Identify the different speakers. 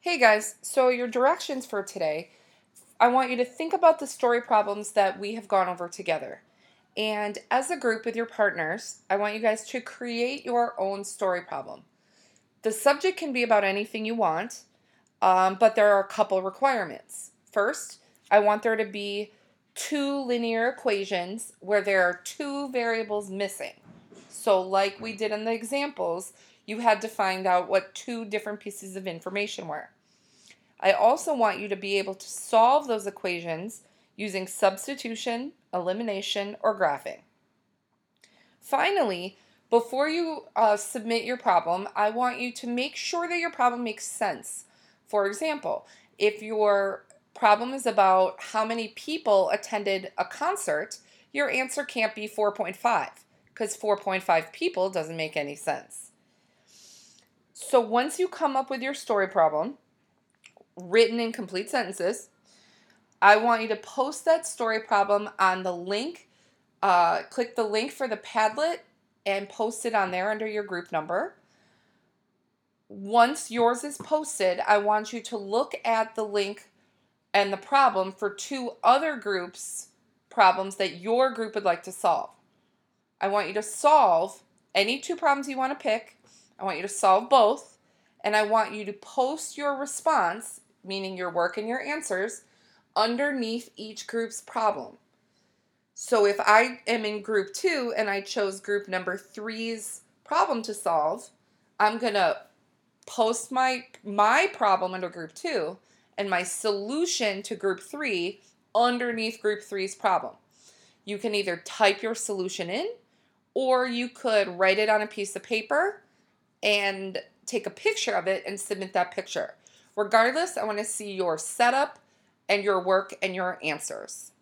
Speaker 1: Hey guys, so your directions for today, I want you to think about the story problems that we have gone over together. And as a group with your partners, I want you guys to create your own story problem. The subject can be about anything you want, um, but there are a couple requirements. First, I want there to be two linear equations where there are two variables missing. So, like we did in the examples, you had to find out what two different pieces of information were. I also want you to be able to solve those equations using substitution, elimination, or graphing. Finally, before you uh, submit your problem, I want you to make sure that your problem makes sense. For example, if your problem is about how many people attended a concert, your answer can't be 4.5 because 4.5 people doesn't make any sense. So once you come up with your story problem, written in complete sentences, I want you to post that story problem on the link. Uh, click the link for the Padlet and post it on there under your group number. Once yours is posted, I want you to look at the link and the problem for two other groups' problems that your group would like to solve. I want you to solve any two problems you want to pick. I want you to solve both. And I want you to post your response, meaning your work and your answers, underneath each group's problem. So if I am in group two and I chose group number three's problem to solve, I'm to post my my problem under group two and my solution to group three underneath group three's problem. You can either type your solution in or you could write it on a piece of paper and take a picture of it and submit that picture. Regardless, I want to see your setup and your work and your answers.